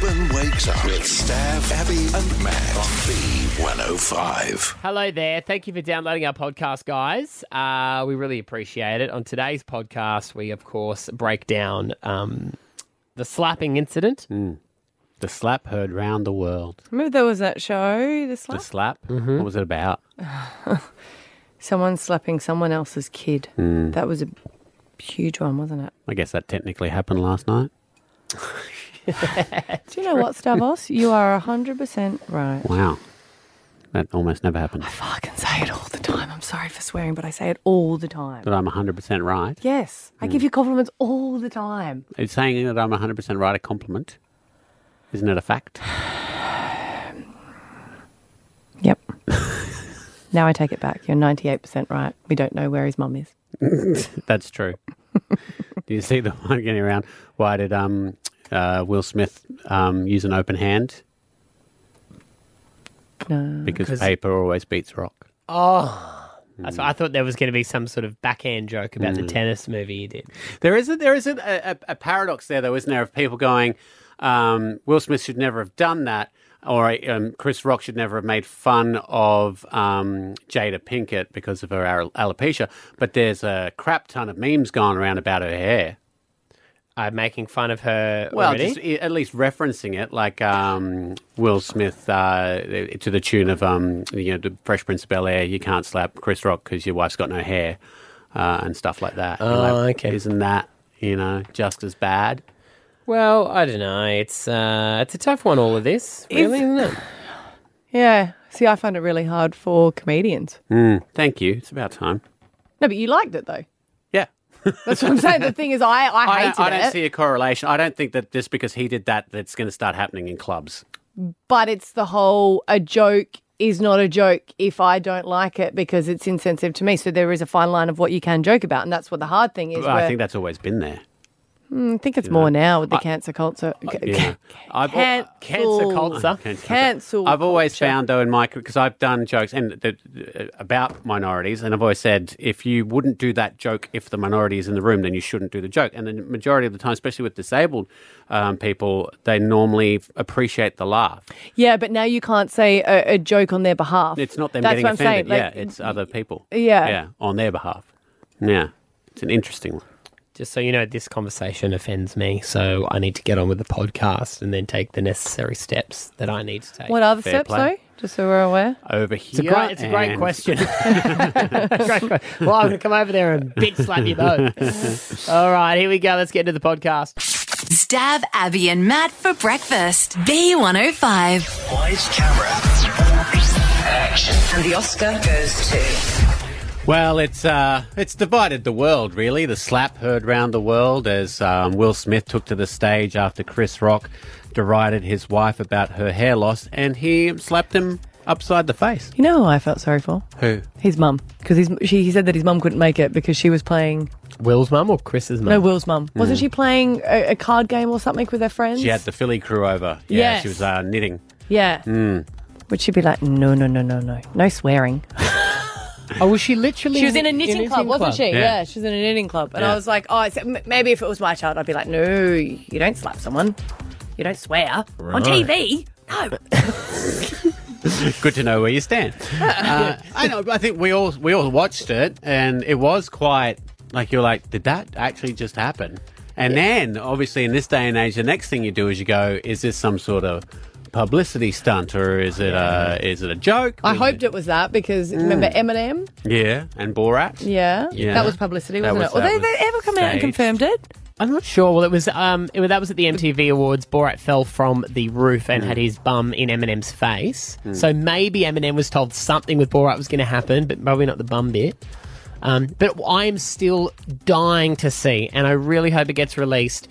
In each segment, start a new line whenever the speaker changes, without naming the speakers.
Brisbane wakes up with Stav, Abby, and Matt on B105.
Hello there. Thank you for downloading our podcast, guys. Uh, we really appreciate it. On today's podcast, we, of course, break down um, the slapping incident.
The slap heard round the world.
Remember there was that show, The Slap?
The slap? What was it about?
Someone slapping someone else's kid. That was a huge one, wasn't it?
I guess that technically happened last night.
Do you know what, Stavos? You are 100% right.
Wow. That almost never happened.
I fucking say it all the time. I'm sorry for swearing, but I say it all the time.
That I'm 100% right.
Yes, I give you compliments all the time.
It's saying that I'm 100% right a compliment. Isn't it a fact?
Yep. now I take it back. You're 98% right. We don't know where his mum is.
That's true. Do you see the one getting around? Why did um, uh, Will Smith um, use an open hand?
No.
Because
'Cause-
paper always beats rock.
Oh. That's I thought there was going to be some sort of backhand joke about the
Mm.
tennis movie he did.
There is a, there is a, a, a paradox there, though, isn't there, of people going, um, Will Smith should never have done that, or um, Chris Rock should never have made fun of um, Jada Pinkett because of her al- alopecia. But there's a crap ton of memes going around about her hair.
I'm making fun of her
Well, just at least referencing it, like um, Will Smith uh, to the tune of um, you know, the Fresh Prince of Bel Air. You can't slap Chris Rock because your wife's got no hair, uh, and stuff like that.
Oh,
like,
okay.
Isn't that you know just as bad?
Well, I don't know. It's uh, it's a tough one. All of this, really, isn't it?
Yeah. See, I find it really hard for comedians.
Mm, thank you. It's about time.
No, but you liked it though. That's what I'm saying. The thing is, I, I
I
hated
don't, I don't
it,
see a correlation. I don't think that just because he did that, that's going to start happening in clubs.
but it's the whole a joke is not a joke if I don't like it because it's insensitive to me. So there is a fine line of what you can joke about, and that's what the hard thing is.
Well, I
where-
think that's always been there.
Mm, I think it's more now with the cancer culture.
Yeah. I've,
Cancel.
Cancer culture.
Cancel.
Cancel
I've always
culture.
found though in my because I've done jokes and the, uh, about minorities, and I've always said if you wouldn't do that joke if the minority is in the room, then you shouldn't do the joke. And the majority of the time, especially with disabled um, people, they normally appreciate the laugh.
Yeah, but now you can't say a, a joke on their behalf.
It's not them
That's
getting
what I'm
offended.
saying.
yeah, it's other people.
Yeah.
yeah, on their behalf. Yeah, it's an interesting one.
Just so you know, this conversation offends me, so I need to get on with the podcast and then take the necessary steps that I need to take.
What are the
Fair
steps,
play.
though? Just so we're aware.
Over
It's a
here,
great, it's a great question. Great que- well, I'm going to come over there and bitch slap you both. All right, here we go. Let's get into the podcast.
Stav Abby and Matt for breakfast. B105.
Lights, camera, action.
And the Oscar goes to.
Well, it's uh, it's divided the world really. The slap heard round the world as um, Will Smith took to the stage after Chris Rock derided his wife about her hair loss, and he slapped him upside the face.
You know who I felt sorry for?
Who?
His mum. Because she he said that his mum couldn't make it because she was playing.
Will's mum or Chris's mum?
No, Will's mum. Wasn't she playing a, a card game or something with her friends?
She had the Philly crew over. Yeah,
Yes.
she was uh, knitting.
Yeah.
Mm.
Would she be like, no, no, no, no, no, no swearing?
Oh, was she literally?
She was in a knitting
knitting
club, wasn't she?
Yeah.
Yeah. she was in a knitting club. And
Yeah.
I was like, oh, it's, maybe if it was my child, I'd be like, no, you don't slap someone. You don't swear. On TV? No.
Good to know where you stand. uh, I know. I think we all we all watched it, and it was quite like you're like, did that actually just happen? And then, obviously, in this day and age, the next thing you do is you go, is this some sort of publicity stunt, or is it a is it a joke?
I hoped it was that because remember Eminem?
Yeah, and Borat.
Yeah.
Yeah.
That was publicity,
That
wasn't
was-
it? Or
that
they,
was
they ever come out and
staged.
confirmed it?
I'm not sure. Well, it was um, it, that was at the MTV Awards. Borat fell from the roof and had his bum in Eminem's face. So maybe Eminem was told something with Borat was going to happen, but probably not the bum bit. Um, but I am still dying to see, and I really hope it gets released.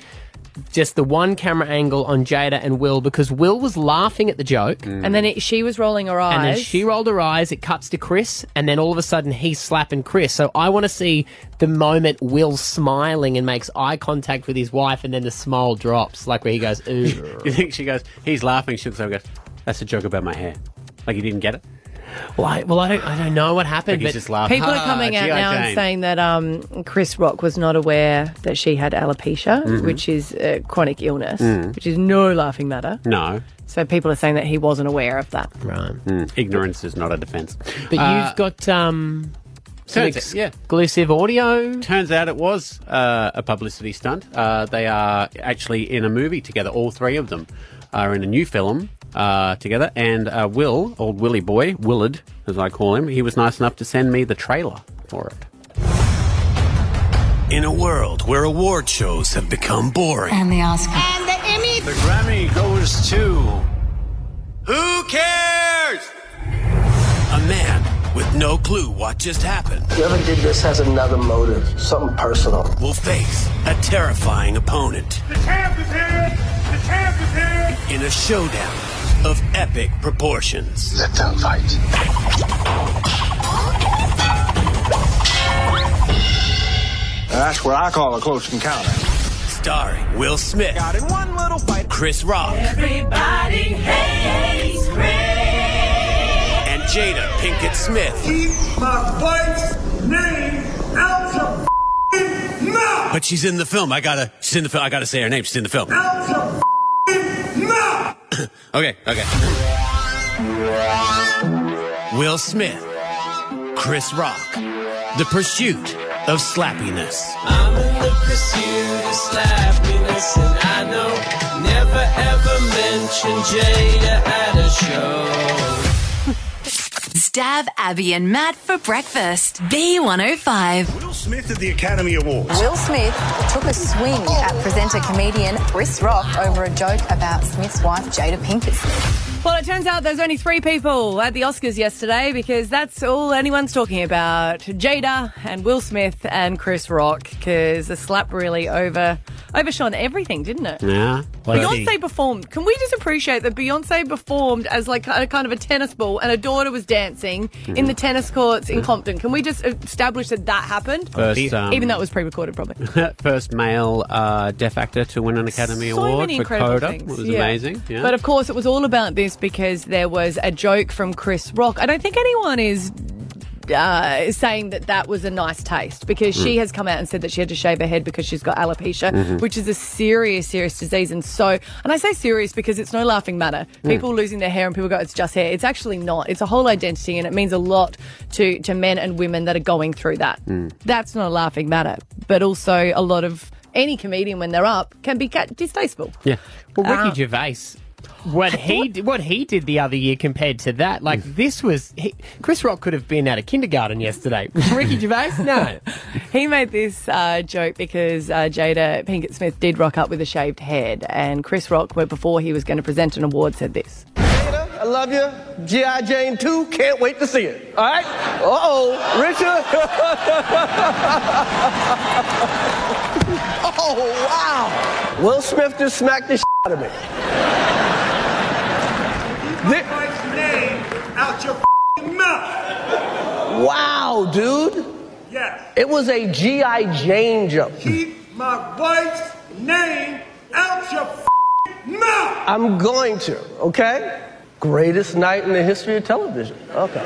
Just the one camera angle on Jada and Will because Will was laughing at the joke. Mm.
And then it, she was rolling her eyes.
And then she rolled her eyes. It cuts to Chris, and then all of a sudden he's slapping Chris. So I want to see the moment Will smiling and makes eye contact with his wife, and then the smile drops, like where he goes, "Ooh."
You think she goes? He's laughing. She looks over and goes, "That's a joke about my hair." Like he didn't get it.
Well, I, well, I don't, I don't know what happened,
He's
but
just laughing.
People are coming out
G.I.
now and saying that um, Chris Rock was not aware that she had alopecia,
Mm-hmm.
which is a chronic illness,
Mm.
which is no laughing matter.
No.
So people are saying that he wasn't aware of that.
right.
Mm, Ignorance is not a defence.
But
Uh,
you've got um, some
turns- yeah.
exclusive audio.
Turns out it was uh, a publicity stunt. Uh, they are actually in a movie together. All three of them are in a new film uh, together. And uh, Will, old Willy boy, Willard, as I call him, he was nice enough to send me the trailer for it.
In a world where award shows have become boring,
And the Oscar.
And the Emmy, the Grammy goes to. Who cares? A man with no clue what just happened
Whoever did this has another motive, something personal.
will face a terrifying opponent
The champ is here! The champ is here!
in a showdown of epic proportions.
Let them fight. That's what I call a close encounter.
Starring Will Smith,
in one little fight.
Chris Rock,
Everybody hates Chris!
and Jada Pinkett Smith.
Keep my wife's name out your f***ing mouth!
But she's in the film. I gotta. She's in the film. I gotta say her name. She's in the film. Okay. Okay. Will Smith, Chris Rock, The Pursuit of Slappiness.
I'm in the pursuit of slappiness, and I know never ever mention Jada at a show.
Stav Abby and Matt for breakfast. B105.
Will Smith at the Academy Awards.
Will Smith took a swing at presenter comedian Chris Rock over a joke about Smith's wife Jada Pinkett Smith.
Well, it turns out there's only three people at the Oscars yesterday because that's all anyone's talking about. Jada and Will Smith and Chris Rock because the slap really over overshone everything, didn't it?
Yeah.
Beyonce performed. Can we just appreciate that Beyonce performed as like a kind of a tennis ball and a daughter was dancing in the tennis courts in Compton? Can we just establish that that happened?
First, um,
Even though it was pre-recorded, probably.
first male uh, deaf actor to win an Academy
so
Award
many
for
incredible
Coda.
things.
It was
Yeah.
amazing. Yeah.
But of course, it was all about this because there was a joke from Chris Rock. I don't think anyone is. Uh, saying that that was a nice taste because she
Mm.
has come out and said that she had to shave her head because she's got alopecia,
Mhm.
which is a serious, serious disease. And so, and I say serious because it's no laughing matter.
Mm.
People losing their hair and people go, it's just hair. It's actually not. It's a whole identity and it means a lot to, to men and women that are going through that.
Mm.
That's not a laughing matter. But also, a lot of any comedian when they're up can be distasteful.
yeah.
Well, Ricky
Uh,
Gervais, what he did, what he did the other year compared to that, like this was he, Chris Rock could have been out of kindergarten yesterday. Ricky Gervais, no.
He made this uh, joke because uh, Jada Pinkett Smith did rock up with a shaved head, and Chris Rock, before he was going to present an award, said this.
I love you. G.I. Jane 2, can't wait to see it. All right? Uh-oh, Richard. oh, wow. Will Smith just smacked the shit out of me.
My wife's name out your f***ing mouth!
Wow, dude.
Yes.
It was a G.I. Jane joke.
Keep my wife's name out your f***ing mouth!
I'm going to, okay? Greatest night in the history of television. Okay.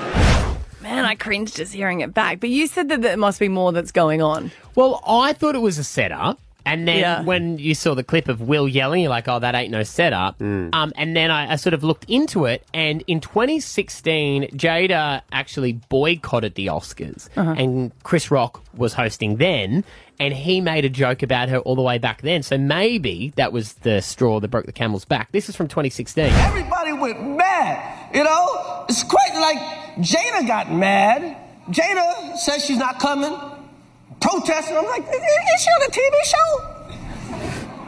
Man, I cringed just hearing it back. But you said that there must be more that's going on.
Well, I thought it was a setup. And then
Yeah.
when you saw the clip of Will yelling, you're like, oh, that ain't no setup. Um, and then I, I sort of looked into it. And in 2016, Jada actually boycotted the Oscars.
Uh-huh.
And Chris Rock was hosting then. And he made a joke about her all the way back then. So maybe that was the straw that broke the camel's back. This is from 2016.
Everybody went mad. You know, it's quite Like, Jada got mad. Jada says she's not coming, protesting. I'm like, is she on a TV show?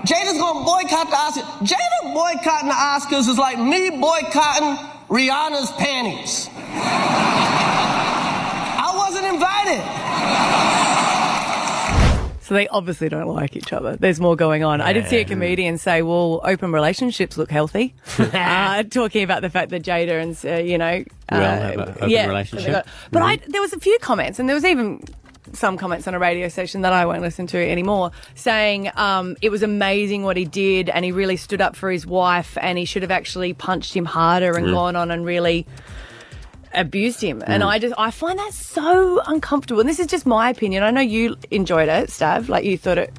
Jada's gonna boycott the Oscars. Jada boycotting the Oscars is like me boycotting Rihanna's panties. I wasn't invited.
So they obviously don't like each other. There's more going on. I did see a comedian say, well, open relationships look healthy. uh, talking about the fact that Jada and, uh, you know.
We all
uh,
have a open
yeah,
relationship.
they got- But I, there was a few comments, and there was even some comments on a radio station that I won't listen to anymore, saying um, it was amazing what he did, and he really stood up for his wife, and he should have actually punched him harder and
Mm.
gone on and really abused him, and I just I find that so uncomfortable. And this is just my opinion. I know you enjoyed it, Stav. Like you thought it,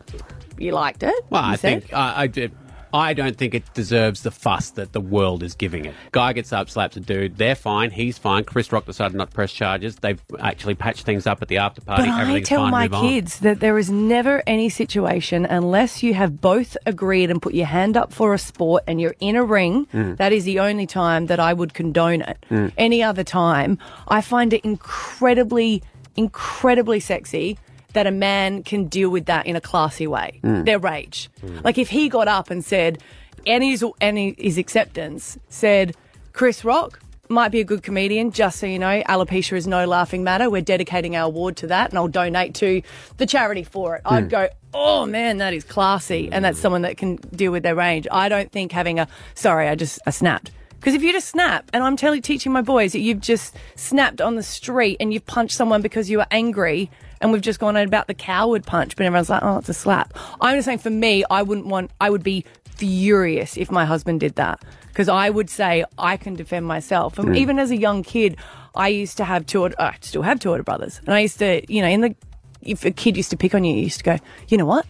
you liked it.
Well, I
said.
think I, I did. I don't think it deserves the fuss that the world is giving it. Guy gets up, slaps a dude. They're fine. He's fine. Chris Rock decided not to press charges. They've actually patched things up at the after party.
But I tell
fine.
my
move on.
kids that there is never any situation unless you have both agreed and put your hand up for a sport and you're in a ring.
Mm.
That is the only time that I would condone it.
Mm.
Any other time, I find it incredibly, incredibly sexy that a man can deal with that in a classy way.
Mm.
Their rage.
Mm.
Like if he got up and said, and his, and his acceptance said, Chris Rock might be a good comedian, just so you know, alopecia is no laughing matter. We're dedicating our award to that and I'll donate to the charity for it. I'd
Mm.
go, oh man, that is classy. And that's someone that can deal with their rage. I don't think having a, sorry, I just, I snapped. Because if you just snap, and I'm telling, teaching my boys that you've just snapped on the street and you've punched someone because you were angry, and we've just gone on about the coward punch, but everyone's like, oh, it's a slap. I'm just saying, for me, I wouldn't want, I would be furious if my husband did that. Because I would say, I can defend myself. And
Mm.
even as a young kid, I used to have two, older- I still have two older brothers. And I used to, you know, in the, if a kid used to pick on you, you used to go, you know what?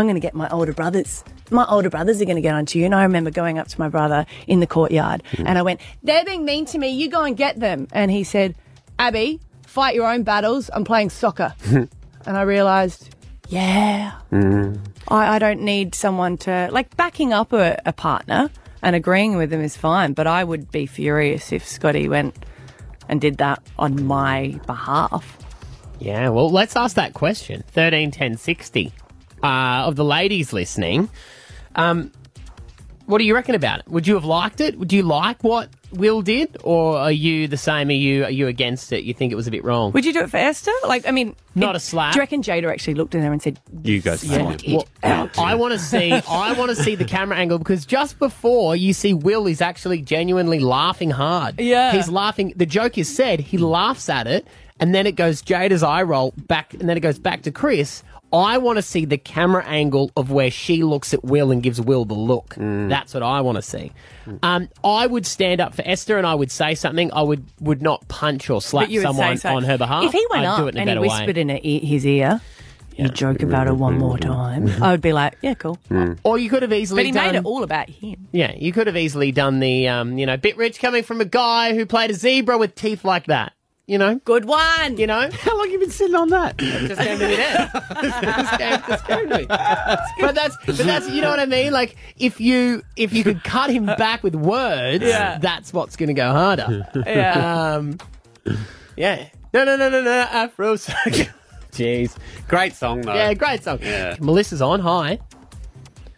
I'm going to get my older brothers. My older brothers are going to get onto you. And I remember going up to my brother in the courtyard hmm. and I went, they're being mean to me. You go and get them. And he said, Abby, fight your own battles. I'm playing soccer. and I realised, yeah, hmm. I, I don't need someone to, like, backing up a, a partner and agreeing with them is fine. But I would be furious if Scotty went and did that on my behalf.
Yeah, well, let's ask that question. 13 10 60 uh, of the ladies listening. Um, what do you reckon about it? Would you have liked it? Would you like what Will did? Or are you the same? Are you, are you against it? You think it was a bit wrong?
Would you do it for Esther? Like, I mean,
Not
it-
a slap.
Do you reckon Jada actually looked in there and said,
You go.
Yeah. Well, I want to see. I want to see the camera angle because just before you see Will is actually genuinely laughing hard.
Yeah.
he's laughing. The joke is said. He laughs at it, and then it goes Jada's eye roll back, and then it goes back to Chris. I want to see the camera angle of where she looks at Will and gives Will the look. That's what I want to see. Um, I would stand up for Esther and I would say something. I would would not punch or slap
But you would
someone
so.
on her behalf.
If he went
I'd
up
do it in a
and he
better
whispered
way.
in her e- his ear, you joke about her one more time, I would be like, yeah, cool.
Or you could have easily
But he
done,
made it all about him.
Yeah, you could have easily done the, um, you know, bit rich coming from a guy who played a zebra with teeth like that. You know,
good one.
You know,
how long you been sitting on that?
just came to me then. This came- this me. But that's, but that's, you know what I mean. Like if you if you could cut him back with words,
Yeah.
that's what's going to go harder.
Yeah.
Um, yeah. No, no, no, no, no. Afro.
Jeez, great song though.
Yeah, great song.
Yeah.
Melissa's on. Hi.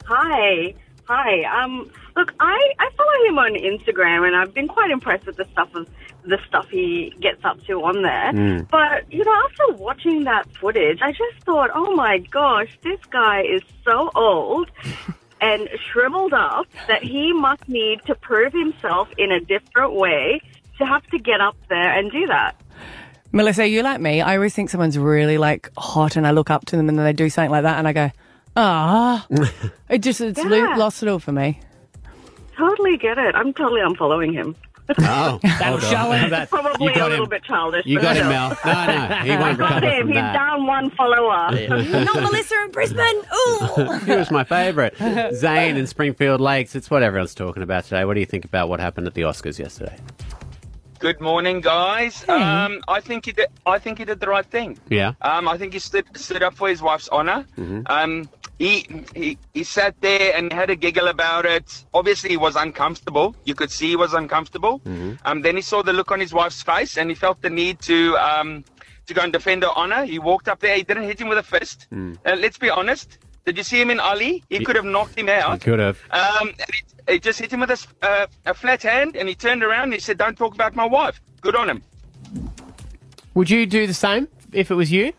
Hi. Hi. Um, look, I, I follow him on Instagram and I've been quite impressed with the stuff of the stuff he gets up to on there.
Mm.
But, you know, after watching that footage, I just thought, oh my gosh, this guy is so old and shriveled up that he must need to prove himself in a different way to have to get up there and do that.
Melissa, you like me? I always think someone's really like hot, and I look up to them, and then they do something like that, and I go, ah. it just it's lo-
Yeah.
lost it all for me.
Totally get it. I'm totally unfollowing him.
Oh,
that'll
hold on.
show him.
That-
Probably
you got
a little
him.
bit childish.
You
but
got him. Mel. No, no, he won't
Got
recover
him.
from
He's
that.
down one follower.
Not Melissa in Brisbane. Ooh.
he was my favourite. Zane in Springfield Lakes. It's what everyone's talking about today. What do you think about what happened at the Oscars yesterday?
Good morning, guys. Um, I think he did. I think he did the right thing.
Yeah.
Um, I think he stood stood up for his wife's honor.
Mhm.
Um, he, he he sat there and had a giggle about it. Obviously, he was uncomfortable. You could see he was uncomfortable.
Mm-hmm.
Um, then he saw the look on his wife's face, and he felt the need to um, to go and defend her honor. He walked up there. He didn't hit him with a fist.
Mm.
Uh, let's be honest. Did you see him in Ali? He could have knocked him out.
He could have.
Um, and he, he just hit him with a, s- uh, a flat hand, and he turned around and he said, "Don't talk about my wife." Good on him.
Would you do the same if it was you?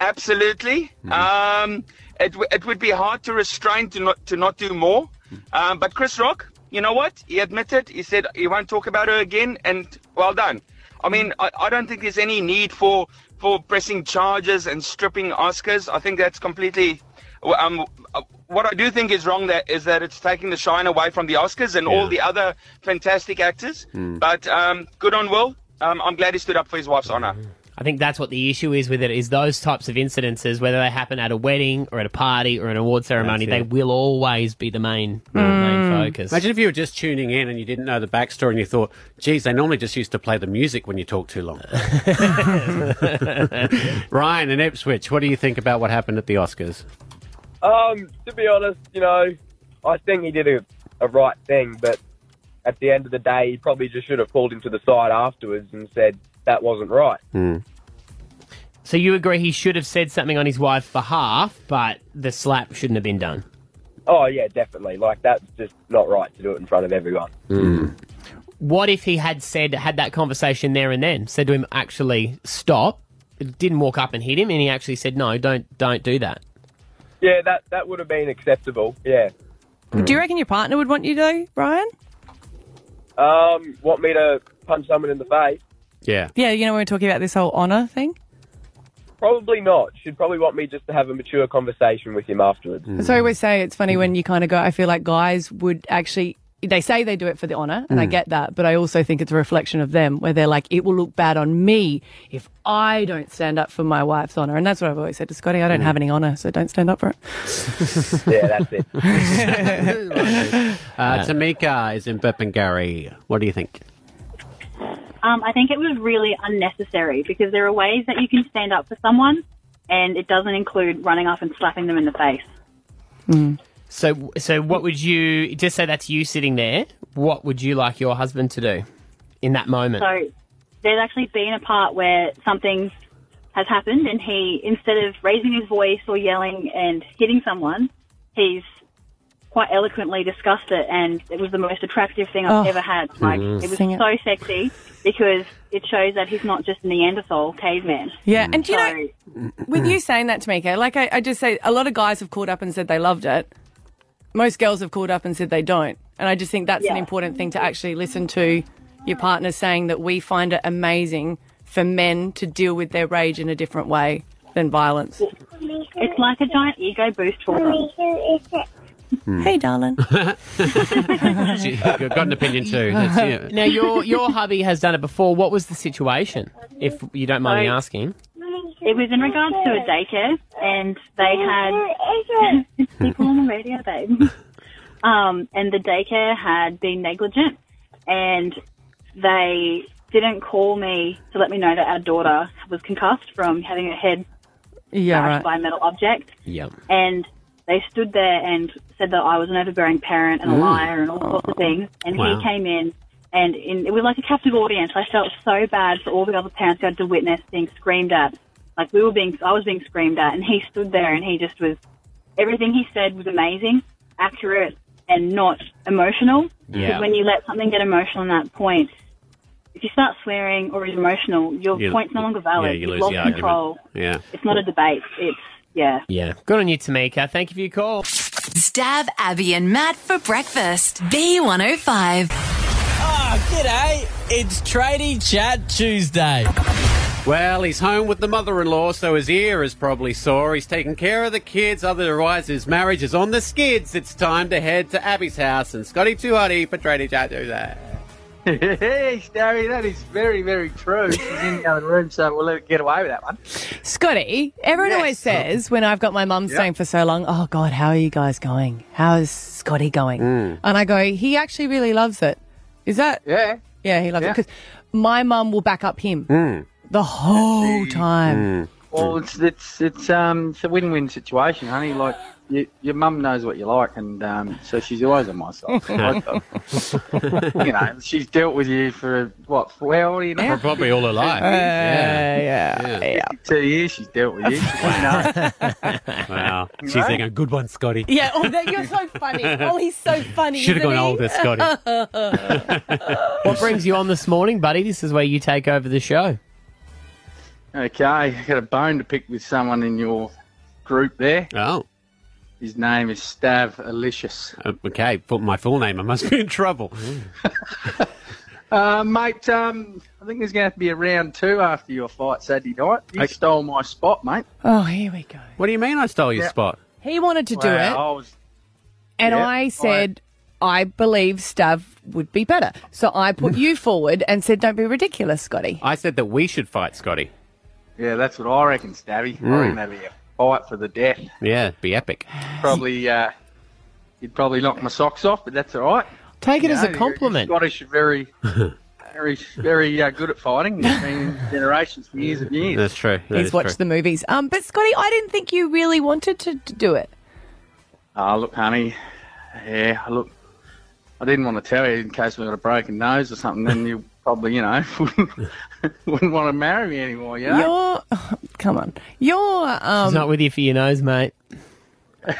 Absolutely. Um, it, w- it would be hard to restrain to not to not do more. Um, but Chris Rock, you know what? He admitted. He said he won't talk about her again, and well done. I mean, I, I don't think there's any need for for pressing charges and stripping Oscars. I think that's completely. Um, uh, what I do think is wrong that is that it's taking the shine away from the Oscars and all the other fantastic actors.
Hmm.
But um, good on Will. Um, I'm glad he stood up for his wife's honor.
I think that's what the issue is with it is those types of incidences, whether they happen at a wedding or at a party or an award ceremony, they will always be the main main focus.
Imagine if you were just tuning in and you didn't know the backstory and you thought, geez, they normally just used to play the music when you talk too long. Ryan in Ipswich, what do you think about what happened at the Oscars?
Um, to be honest, you know, I think he did a, a right thing, but at the end of the day, he probably just should have pulled him to the side afterwards and said that wasn't right. Hmm.
So you agree he should have said something on his wife's behalf, but the slap shouldn't have been done.
Oh yeah, definitely. Like that's just not right to do it in front of everyone. Hmm.
What if he had said had that conversation there and then, said to him, "Actually, stop." Didn't walk up and hit him, and he actually said, "No, don't, don't do that."
Yeah, that that would have been acceptable. Yeah. Hmm.
Do you reckon your partner would want you to, Brian?
Um, want me to punch someone in the face?
Yeah.
Yeah, you know, when we're talking about this whole honour thing.
Probably not. She'd probably want me just to have a mature conversation with him afterwards.
So I always say it's funny when you kind of go, I feel like guys would actually, they say they do it for the honour, and I
Mm.
get that, but I also think it's a reflection of them where they're like, it will look bad on me if I don't stand up for my wife's honour. And that's what I've always said to Scotty I don't have any honour, so don't stand up for it.
yeah, that's it.
Uh, Tamika is in Burpengary. What do you think?
Um, I think it was really unnecessary because there are ways that you can stand up for someone, and it doesn't include running up and slapping them in the face.
So, so what would you just say? That's you sitting there. What would you like your husband to do in that moment?
So there's actually been a part where something has happened, and he, instead of raising his voice or yelling and hitting someone, he's quite eloquently discussed it, and it was the most attractive thing I've
Oh.
ever had. Like
Mhm.
it was
Sing it.
so sexy because it shows that he's not just a Neanderthal caveman.
Yeah, and do you
So-
know, with you saying that to me, like I, I just say, a lot of guys have called up and said they loved it. Most girls have called up and said they don't. And I just think that's an
Yeah.
important thing to actually listen to your partner saying that we find it amazing for men to deal with their rage in a different way than violence.
It's like a giant ego boost for them.
Hey, darling.
She- I've got an opinion too. Yeah.
Now, your your hubby has done it before. What was the situation? If you don't mind me asking.
It was in regards to a daycare, and they had people on the radio, babe. Um, and the daycare had been negligent, and they didn't call me to let me know that our daughter was concussed from having her head
Yeah, right.
by a metal object.
Yep.
And they stood there and said that I was an overbearing parent and a
Mm.
liar and all sorts of things. And
Wow.
he came in, and in, it was like a captive audience. I felt so bad for all the other parents who had to witness being screamed at. Like we were being, I was being screamed at, and he stood there and he just was. Everything he said was amazing, accurate, and not emotional.
Yeah.
Because when you let something get emotional in that point, if you start swearing or is emotional, your
You-
point's no longer valid.
Yeah, you
You've
lose
lost
the
control.
argument. Yeah.
It's not a debate. It's yeah.
Yeah. Good on you, Tamika. Thank you for your call.
Stav Abby and Matt for breakfast. B105.
Ah, g'day. It's Tradie Chat Tuesday.
Well, he's home with the mother-in-law, so his ear is probably sore. He's taking care of the kids, otherwise his marriage is on the skids. It's time to head to Abby's house and Scotty Tuhati for Tradie Chat Tuesday.
Hey, Starry, that is very, very true. She's in the other room, so we'll let it get away with that one.
Scotty, everyone
Yes.
always says when I've got my mum
Yep.
staying for so long, oh God, how are you guys going? How is Scotty going?
Mm.
And I go, he actually really loves it. Is that?
Yeah.
Yeah, he loves it because my mum will back up him the whole time.
Well, it's it's it's um it's a win-win situation, honey. Like you, your mum knows what you like, and um, so she's always on my side. You know, she's dealt with you for what? For how old are you now?
Probably all her life.
yeah,
yeah.
Two years she's dealt with you. She knows.
Wow. She's
Right?
thinking, good one, Scotty.
Yeah, oh, that, you're so funny. Oh, he's so funny.
Should've gone
he?
older, Scotty.
What brings you on this morning, buddy? This is where you take over the show.
Okay, I got a bone to pick with someone in your group there.
Oh.
His name is Stav Alicious.
Uh, okay, put my full name. I must be in trouble.
Uh, mate, um, I think there's going to have to be a round two after your fight Saturday night. You
I-
stole my spot, mate.
Oh, here we go.
What do you mean I stole your
Yeah.
spot?
He wanted to do
Wow,
it,
I was,
and
Yeah,
I said I believe Stav would be better. So I put you forward and said, "Don't be ridiculous, Scotty."
I said that we should fight Scotty.
yeah, that's what I reckon, Stabby. I
Mm.
reckon that'd be a fight for the death.
Yeah, be epic.
Probably, uh, you'd probably knock my socks off, but that's all right.
Take it
You
as
know,
a
you're-
compliment.
you're Scottish are very, very, very uh, good at fighting. It's been generations for years and years.
That's true. That
He's watched
true.
the movies. Um, but Scotty, I didn't think you really wanted to, to do it.
Oh, look, honey. Yeah, look, I didn't want to tell you in case we got a broken nose or something. Then you probably, you know, wouldn't, wouldn't want to marry me anymore. You know?
You're, come on, you're. Um,
He's not with you for your nose, mate.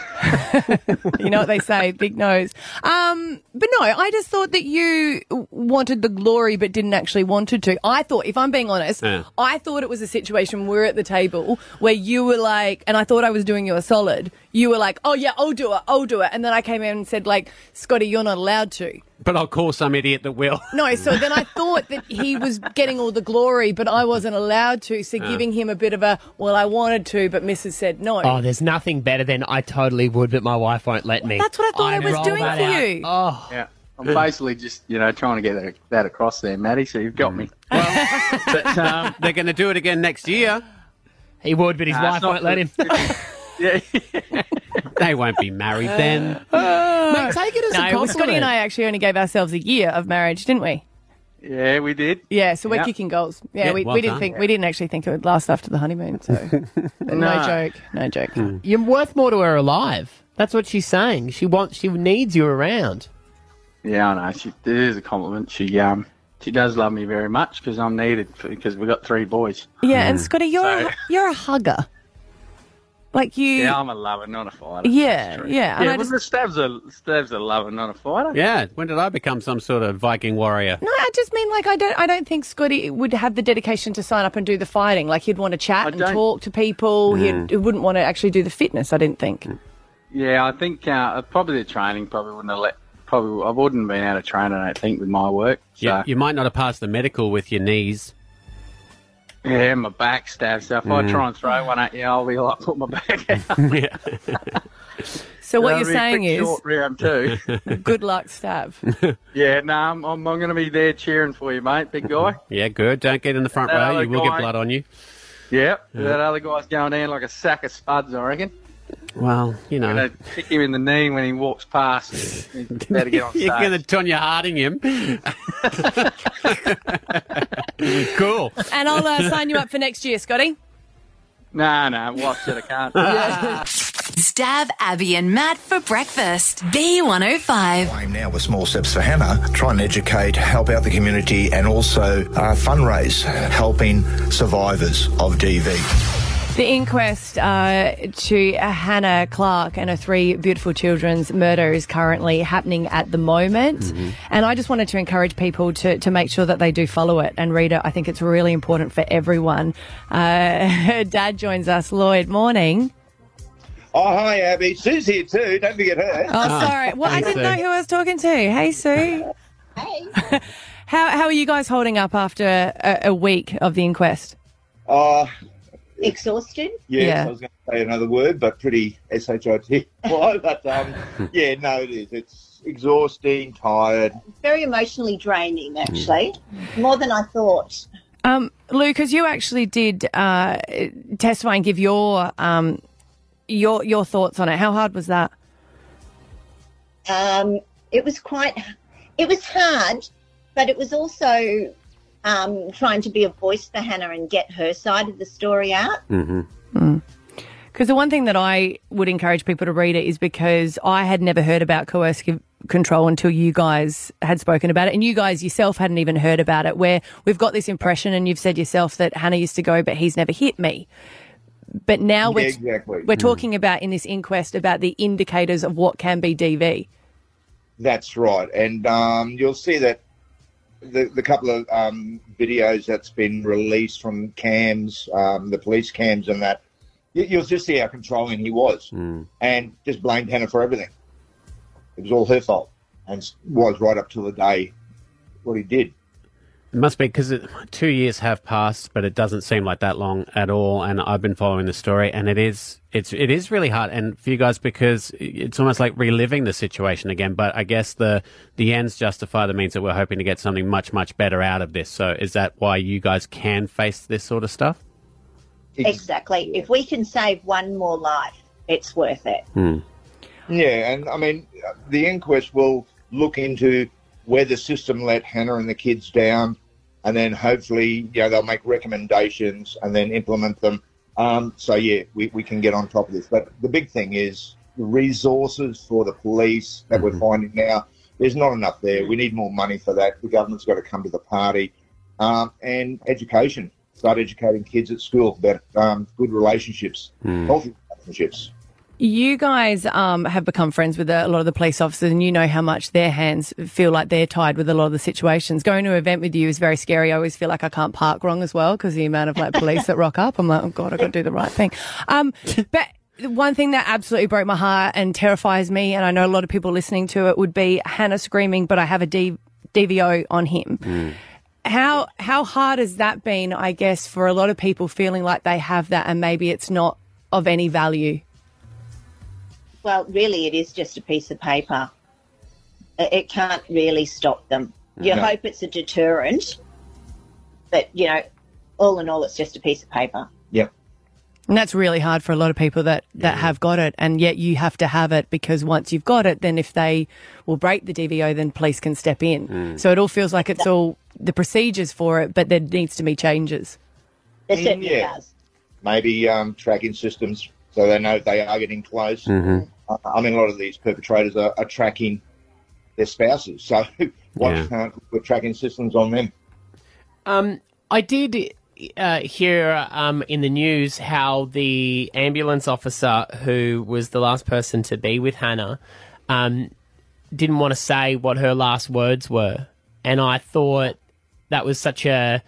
you know what they say, big nose. Um, but no, I just thought that you wanted the glory, but didn't actually wanted to. I thought, if I'm being honest,
Yeah.
I thought it was a situation we're at the table where you were like, and I thought I was doing you a solid. You were like, oh yeah, I'll do it, I'll do it, and then I came in and said like, Scotty, you're not allowed to.
But I'll call some idiot that will.
No, so then I thought that he was getting all the glory, but I wasn't allowed to. So
Yeah.
giving him a bit of a, well, I wanted to, but Mrs. said no.
Oh, there's nothing better than I totally would, but my wife won't let me.
That's what I thought I was
roll
doing
that
for
out.
you.
Oh,
Yeah. I'm basically just, you know, trying to get that, that across there, Maddie. So you've got me.
but um, they're going to do it again next year.
He would, but his
Nah,
wife won't let him.
Yeah.
They won't be married then. Ah.
Mate, take it as a
no,
compliment.
Scotty and I actually only gave ourselves a year of marriage, didn't we?
Yeah, we did.
Yeah, so we're
Yeah.
kicking goals. Yeah,
Yeah,
we,
well
we didn't
done.
think we didn't actually think it would last after the honeymoon. So no.
No.
joke, no joke. Hmm.
You're worth more to her alive. That's what she's saying. She wants, she needs you around.
Yeah, I know. She, it is a compliment. She um she does love me very much because I'm needed because we've got three boys.
Yeah, and hmm. Scotty, you're
So-
a, you're a hugger. Like you.
Yeah, I'm a lover, not a fighter.
Yeah, yeah, and
Yeah,
I
but
just-
the Stav's a Stav's a lover, not a fighter.
Yeah. When did I become some sort of Viking warrior?
No, I just mean like I don't. I don't think Scotty would have the dedication to sign up and do the fighting. Like he'd want to chat and
don't-
talk to people. He'd, he wouldn't want to actually do the fitness. I didn't think.
Yeah, I think uh, probably the training probably wouldn't have let. Probably I wouldn't have been able to train. I don't think with my work. So,
You, you might not have passed the medical with your knees.
Yeah, my back stab. So if I
Mm.
try and throw one at you, I'll be like, put my back out.
yeah.
So what
That'll
you're saying is,
short round two.
good luck, Stav.
yeah, no, I'm, I'm, I'm going to be there cheering for you, mate, big guy.
Yeah, good. Don't get in the front
That
row. You will get blood on you.
Yep, that other guy's going down like a sack of spuds, I reckon.
Well, you know.
I'm going to kick him in the knee when he walks past. Better get on.
You're going to Tonya Harding him. cool.
and I'll uh, sign you up for next year, Scotty.
No, no, wife said I can't.
Stav Abby and Matt for breakfast. B105.
I'm now with Small Steps for Hannah, try and educate, help out the community, and also uh, fundraise, helping survivors of DV.
The inquest uh, to Hannah Clarke and her three beautiful children's murder is currently happening at the moment. And I just wanted to encourage people to, to make sure that they do follow it and read it. I think it's really important for everyone. Uh, her dad joins us. Lloyd, morning.
Oh, hi, Abby. Sue's here too. Don't forget her.
Oh, sorry. Well, I didn't
Sue.
know who I was talking to. Hey, Sue. Hey. how, how are you guys holding up after a, a week of the inquest?
Oh,
Exhausted?
yes,
Yeah.
I was going to say another word, but pretty S-H-I-T. Why? But um, yeah, no, it is. It's exhausting, tired.
Very emotionally draining, actually. More than I thought.
Um, Lou, because you actually did uh, testify and give your um, your your thoughts on it. How hard was that?
Um, it was quite, it was hard, but it was also um, trying to be a voice for Hannah and get her side of the story out.
Mm-hmm. Because the one thing that I would encourage people to read it is because I had never heard about coercive control until you guys had spoken about it, and you guys yourself hadn't even heard about it. Where we've got this impression, and you've said yourself that Hannah used to go, but he's never hit me. But now
Yeah,
we're
exactly.
we're talking about in this inquest about the indicators of what can be DV.
That's right, and um, you'll see that the, the couple of um, videos that's been released from cams, um, the police cams, and that you, you'll just see how controlling he was, and just blamed Hannah for everything. It was all her fault, and was right up till the day what he did.
It must be because two years have passed, but it doesn't seem like that long at all. And I've been following the story, and it is it's it is really hard, and for you guys because it's almost like reliving the situation again. But I guess the the ends justify the means that we're hoping to get something much much better out of this. So is that why you guys can face this sort of stuff?
Exactly. If we can save one more life, it's worth it.
Hmm.
Yeah, and I mean, the inquest will look into where the system let Hannah and the kids down, and then hopefully, you know, they'll make recommendations and then implement them. Um, so yeah, we, we can get on top of this. But the big thing is the resources for the police that we're finding now. There's not enough there. We need more money for that. The government's got to come to the party, um, and education. Start educating kids at school about um, good relationships, healthy relationships.
You guys um, have become friends with a lot of the police officers, and you know how much their hands feel like they're tied with a lot of the situations. Going to an event with you is very scary. I always feel like I can't park wrong as well because the amount of like police that rock up. I'm like, oh god, I've got to do the right thing. Um, but one thing that absolutely broke my heart and terrifies me, and I know a lot of people listening to it, would be Hannah screaming, "But I have a D- DVO on him." How how hard has that been? I guess for a lot of people feeling like they have that, and maybe it's not of any value.
Well, really, it is just a piece of paper. It it can't really stop them. You
No.
hope it's a deterrent, but you know, all in all, it's just a piece of paper.
Yep.
And that's really hard for a lot of people that, that have got it. And yet you have to have it because once you've got it, then if they will break the DVO, then police can step in.
Mm.
So it all feels like it's all the procedures for it, but there needs to be changes.
It certainly
yeah.
does.
Maybe um, tracking systems so they know they are getting close.
Mhm.
I mean, a lot of these perpetrators are, are tracking their spouses. So why
Yeah.
can't we put tracking systems on them?
Um, I did uh, hear um, in the news how the ambulance officer who was the last person to be with Hannah um, didn't want to say what her last words were, and I thought that was such a.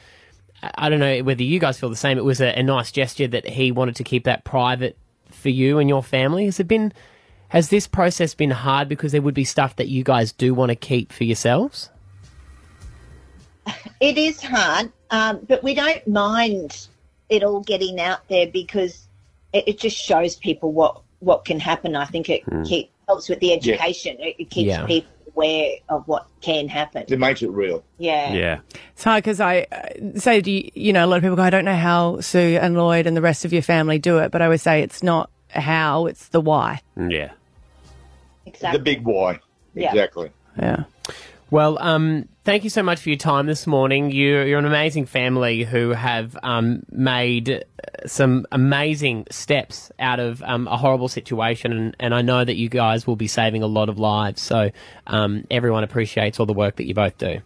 I don't know whether you guys feel the same. It was a, a nice gesture that he wanted to keep that private for you and your family. Has it been? Has this process been hard because there would be stuff that you guys do want to keep for yourselves?
It is hard, um, but we don't mind it all getting out there because it, it just shows people what what can happen. I think it
Hmm.
keep, helps with the education. It, it keeps
Yeah.
people aware of what can happen.
It makes it real.
Yeah.
Yeah.
It's hard because I uh, say, do you, you know, a lot of people go, I don't know how Sue and Lloyd and the rest of your family do it, but I always say it's not how, it's the why.
Yeah.
Exactly.
The big why.
Yeah.
Exactly.
Yeah.
Well, um, thank you so much for your time this morning. You're, you're an amazing family who have um, made uh, some amazing steps out of um, a horrible situation, and, and I know that you guys will be saving a lot of lives. So um, everyone appreciates all the work that you both do.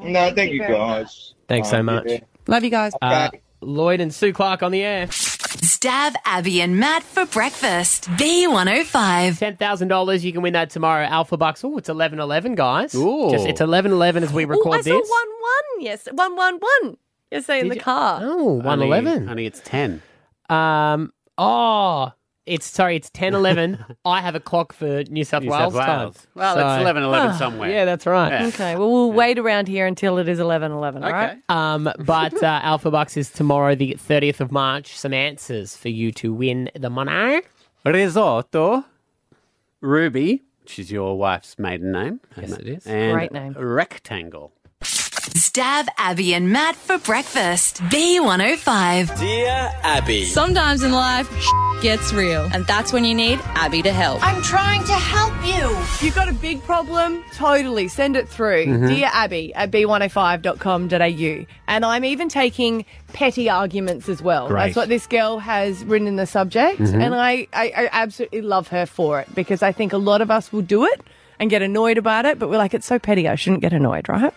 No, thank, you,
very
guys.
Thanks so much.
Love you guys.
Uh, Lloyd and Sue Clarke on the air.
Stav Abby and Matt for breakfast. B105.
Ten thousand dollars. You can win that tomorrow. Alpha Bucks. Oh, it's eleven eleven, guys.
Ooh.
Just, it's eleven eleven as we record
I saw
this.
one one. Yes, one one one. Yesterday in the car.
Oh, one eleven.
Honey, it's 10.
Um. Oh, it's sorry. It's ten eleven. I have a clock for New South
New
Wales,
South
time.
Wales. Well, it's 11:11
Ah,
somewhere.
Yeah, that's right.
Yeah.
Okay, well, we'll wait around here until it is 11 11, all right?
Um, but uh, Alpha Bucks is tomorrow, the 30th of March. Some answers for you to win the money.
Risotto, Ruby, which is your wife's maiden name.
Yes, it is.
And
Great name.
Rectangle.
Stav Abby and Matt for breakfast. B105.
Dear Abby.
Sometimes in life, gets real, and that's when you need Abby to help.
I'm trying to help you.
You've got a big problem? Totally. Send it through.
Mhm.
Dear Abby at b105.com.au. And I'm even taking petty arguments as well.
Great.
That's what this girl has written in the subject.
Mhm.
And I, I, I absolutely love her for it because I think a lot of us will do it and get annoyed about it, but we're like, it's so petty, I shouldn't get annoyed, right?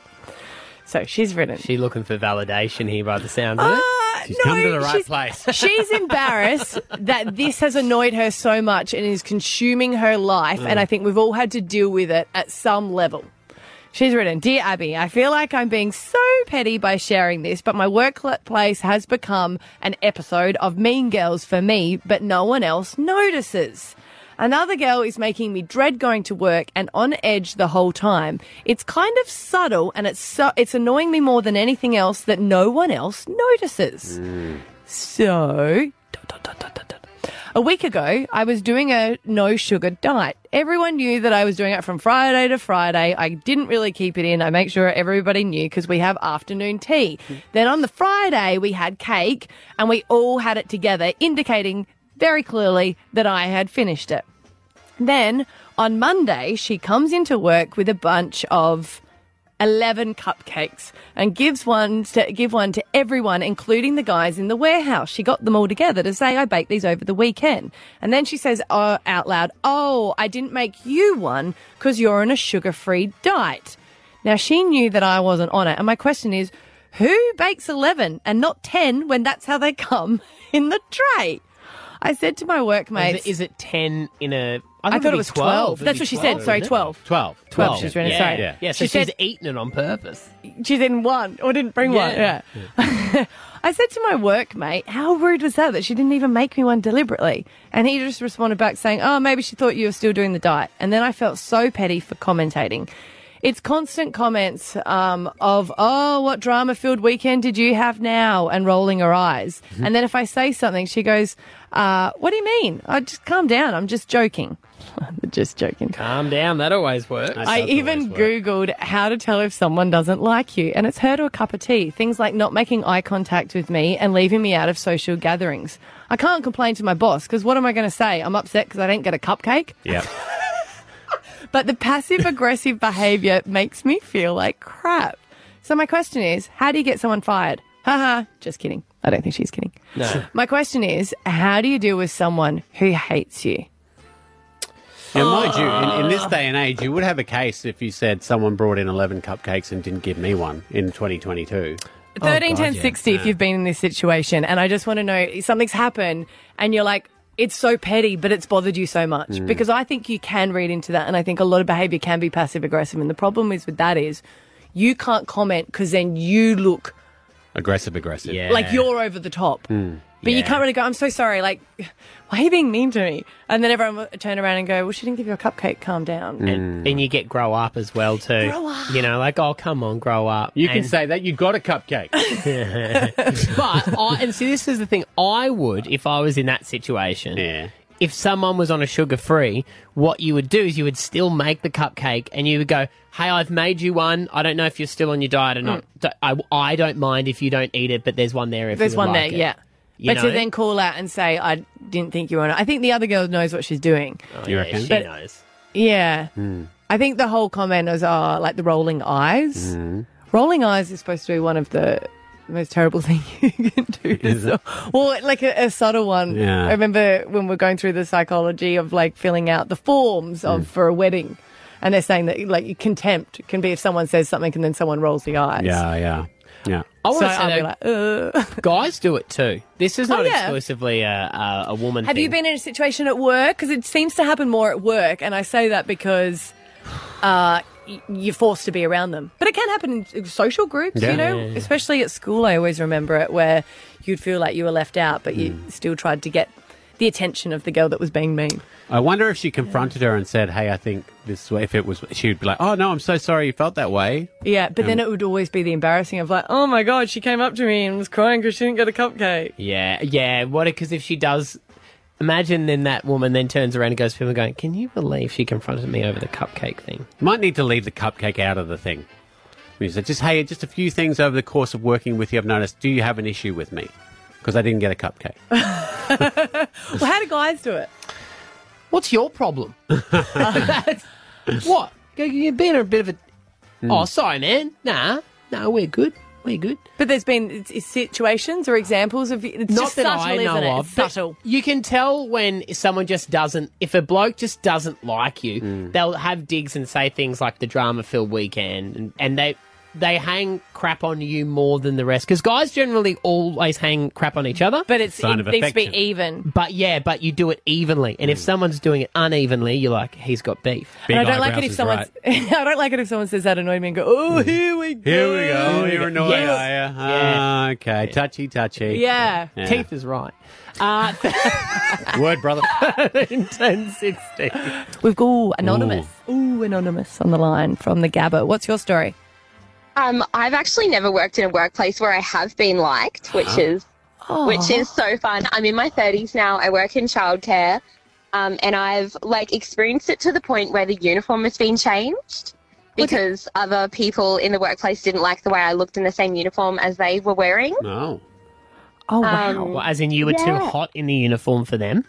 So she's written.
She looking for validation here by the sound of it. She's
no,
come to the right
she's-
place.
She's embarrassed that this has annoyed her so much and is consuming her life. And
Mm.
I think we've all had to deal with it at some level. She's written, Dear Abby, I feel like I'm being so petty by sharing this, but my workplace has become an episode of Mean Girls for me, but no one else notices. Another girl is making me dread going to work and on edge the whole time. It's kind of subtle and it's so, it's annoying me more than anything else that no one else notices. So, a week ago, I was doing a no sugar diet. Everyone knew that I was doing it from Friday to Friday. I didn't really keep it in. I make sure everybody knew because we have afternoon tea. Then on the Friday, we had cake and we all had it together, indicating very clearly that I had finished it. Then on Monday, she comes into work with a bunch of 11 cupcakes and gives one to give one to everyone including the guys in the warehouse. She got them all together to say i baked these over the weekend. And then she says oh, out loud oh i didn't make you one because you're on a sugar-free diet. Now she knew that i wasn't on it. And my question is who bakes 11 and not 10 when that's how they come in the tray i said to my
workmate
Is
it, is it 10 in a.
I
thought
thought it was
be
12. That's
be
what she said. Sorry,
isn't it?
12.
12.
12, she's really
yeah,
sorry.
Yeah, yeah. so
She
she's
said-
eating it on purpose.
she didn't want or didn't bring one.
Yeah.
Yeah. I said to my workmate, how rude was that that she didn't even make me one deliberately? And he just responded back saying, oh, maybe she thought you were still doing the diet. And then I felt so petty for commentating. It's constant comments um, of, oh, what drama filled weekend did you have now? And rolling her eyes.
Mm-hmm.
And then if I say something, she goes, uh, what do you mean? I just calm down. I'm just joking. just joking.
Calm down. That always works.
I even Googled how to tell if someone doesn't like you, and it's her to a cup of tea. Things like not making eye contact with me and leaving me out of social gatherings. I can't complain to my boss because what am I going to say? I'm upset because I didn't get a cupcake.
Yeah.
But the passive aggressive behavior makes me feel like crap. So my question is, how do you get someone fired? Haha, just kidding. I don't think she's kidding.
No.
My question is, how do you deal with someone who hates you?
Now, mind you, in, in this day and age, you would have a case if you said someone brought in 11 cupcakes and didn't give me one in 2022.
Thirteen oh, ten sixty. If you've been in this situation, and I just want to know something's happened, and you're like, it's so petty, but it's bothered you so much
Mm.
because I think you can read into that, and I think a lot of behaviour can be passive aggressive, and the problem is with that is you can't comment because then you look
Aggressive, aggressive. Yeah.
like you're over the top. But you can't really go, I'm so sorry, like, why are you being mean to me? And then everyone will turn around and go, well, she didn't give you a cupcake, calm down.
And, mm. and you get grow up as well too.
Grow up.
You know, like oh come on, grow up.
You can say that you got a cupcake.
but I, and see, this is the thing. I would, if I was in that situation,
yeah.
if someone was on a sugar free, what you would do is you would still make the cupcake and you would go, "Hey, I've made you one. I don't know if you're still on your diet or not. Mm. I, I don't mind if you don't eat it, but there's one there if
There's
you would
one
like
there,
it."
yeah.
You
but to then call out and say, I didn't think you were on it. I think the other girl knows what she's doing.
Oh, yeah, she
But-
knows.
Yeah.
Hmm.
I think the whole comment was, oh, like the rolling eyes.
Hmm.
Rolling eyes is supposed to be one of the most terrible things you can do. to some- Well, like a, a subtle one.
Yeah.
I remember when we're going through the psychology of like filling out the forms of
Hmm.
for a wedding. And they're saying that like contempt can be if someone says something and then someone rolls the eyes.
Yeah, yeah, yeah.
I want
So
to say though,
like, Ugh.
guys do it too. This is
Oh,
not
yeah.
exclusively a, a, a woman.
Have
thing.
you been in a situation at work? Because it seems to happen more at work, and I say that because uh, y- you're forced to be around them. But it can happen in social groups,
Yeah.
you know,
Yeah, yeah, yeah.
especially at school. I always remember it where you'd feel like you were left out, but you
Mm.
still tried to get the attention of the girl that was being mean.
I wonder if she confronted her and said, "Hey, I think this way." If it was, she would be like, "Oh no, I'm so sorry you felt that way."
Yeah, but then
Um,
it would always be the embarrassing of like, oh my god, she came up to me and was crying because she didn't get a cupcake.
Yeah, yeah. What? Because if she does, imagine then that woman then turns around and goes to people going, "Can you believe she confronted me over the cupcake thing?"
Might need to leave the cupcake out of the thing. You said, "Just hey, just a few things over the course of working with you. I've noticed. Do you have an issue with me? Because I didn't get a cupcake."
Well, how do guys do it?
What's your problem? what? You've been a bit of a.
Hmm.
Oh, sorry, man. Nah, no, we're good. We're good.
But there's been it's, it's situations or examples of it's
Not
just
that
subtle,
I know
isn't it?
of.
It's
but
subtle.
You can tell when someone just doesn't. If a bloke just doesn't like you,
Hmm.
they'll have digs and say things like the drama-filled weekend, and, and they they hang crap on you more than the rest because guys generally always hang crap on each other.
But it's
Sign
it
of
needs to be
affection.
even.
But yeah, but you do it evenly, and if someone's doing it unevenly, you're like, he's got beef.
Big
and I don't like it if
is
someone.
right.
I don't like it if someone says that annoyed me and go, "Oh, here we go."
Here we go. You're annoyed,
Yes.
are you? Ah, okay. Touchy, touchy.
Yeah.
Yeah.
Teeth is right. Uh,
Word, brother.
in 1060.
We've got ooh, anonymous. Ooh. anonymous on the line from the Gabba. What's your story?
Um, I've actually never worked in a workplace where I have been liked, which
Oh.
is which is so fun. I'm in my 30s now. I work in childcare, um, and I've like experienced it to the point where the uniform has been changed because other people in the workplace didn't like the way I looked in the same uniform as they were wearing.
No.
Oh
wow.
Well, as in, you were too hot in the uniform for them.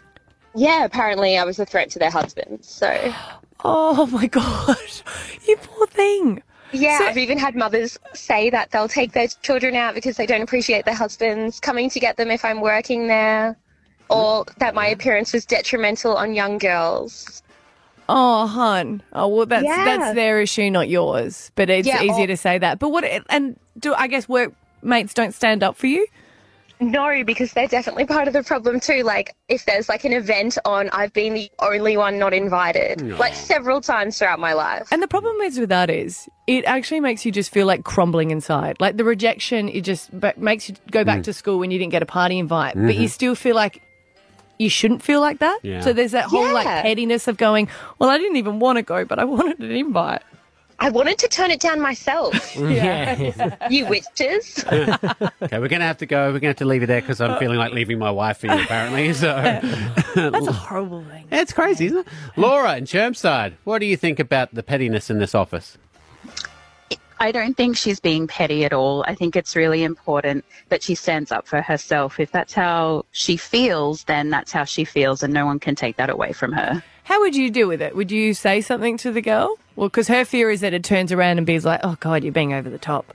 Yeah, apparently I was a threat to their husbands. So
Oh my gosh, you poor thing.
Yeah, I've even had mothers say that they'll take their children out because they don't appreciate their husbands coming to get them if I'm working there, or that my appearance was detrimental on young girls.
Oh, hun. Oh, well, that's
Yeah.
that's their issue, not yours. But it's
Yeah,
easier
oh.
to say that. But what? And do I guess workmates don't stand up for you?
No, because they're definitely part of the problem too. Like, if there's like an event on, I've been the only one not invited,
No.
like several times throughout my life.
And the problem is with that is it actually makes you just feel like crumbling inside. Like the rejection, it just makes you go back
Mm.
to school when you didn't get a party invite, but you
Mhm.
still feel like you shouldn't feel like that.
Yeah.
So there's that whole like
Yeah.
pettiness of going, well, I didn't even want to go, but I wanted an invite.
I wanted to turn it down myself.
Yeah.
you witches.
Okay, we're going to have to go. We're going to have to leave it there because I'm feeling like leaving my wife for you, apparently. So
That's a horrible thing.
It's crazy, isn't it? Laura in Chermside, what do you think about the pettiness in this office?
I don't think she's being petty at all. I think it's really important that she stands up for herself. If that's how she feels, then that's how she feels, and no one can take that away from her.
How would you deal with it? Would you say something to the girl? Well, because her fear is that it turns around and be like, oh, God, you're being over the top.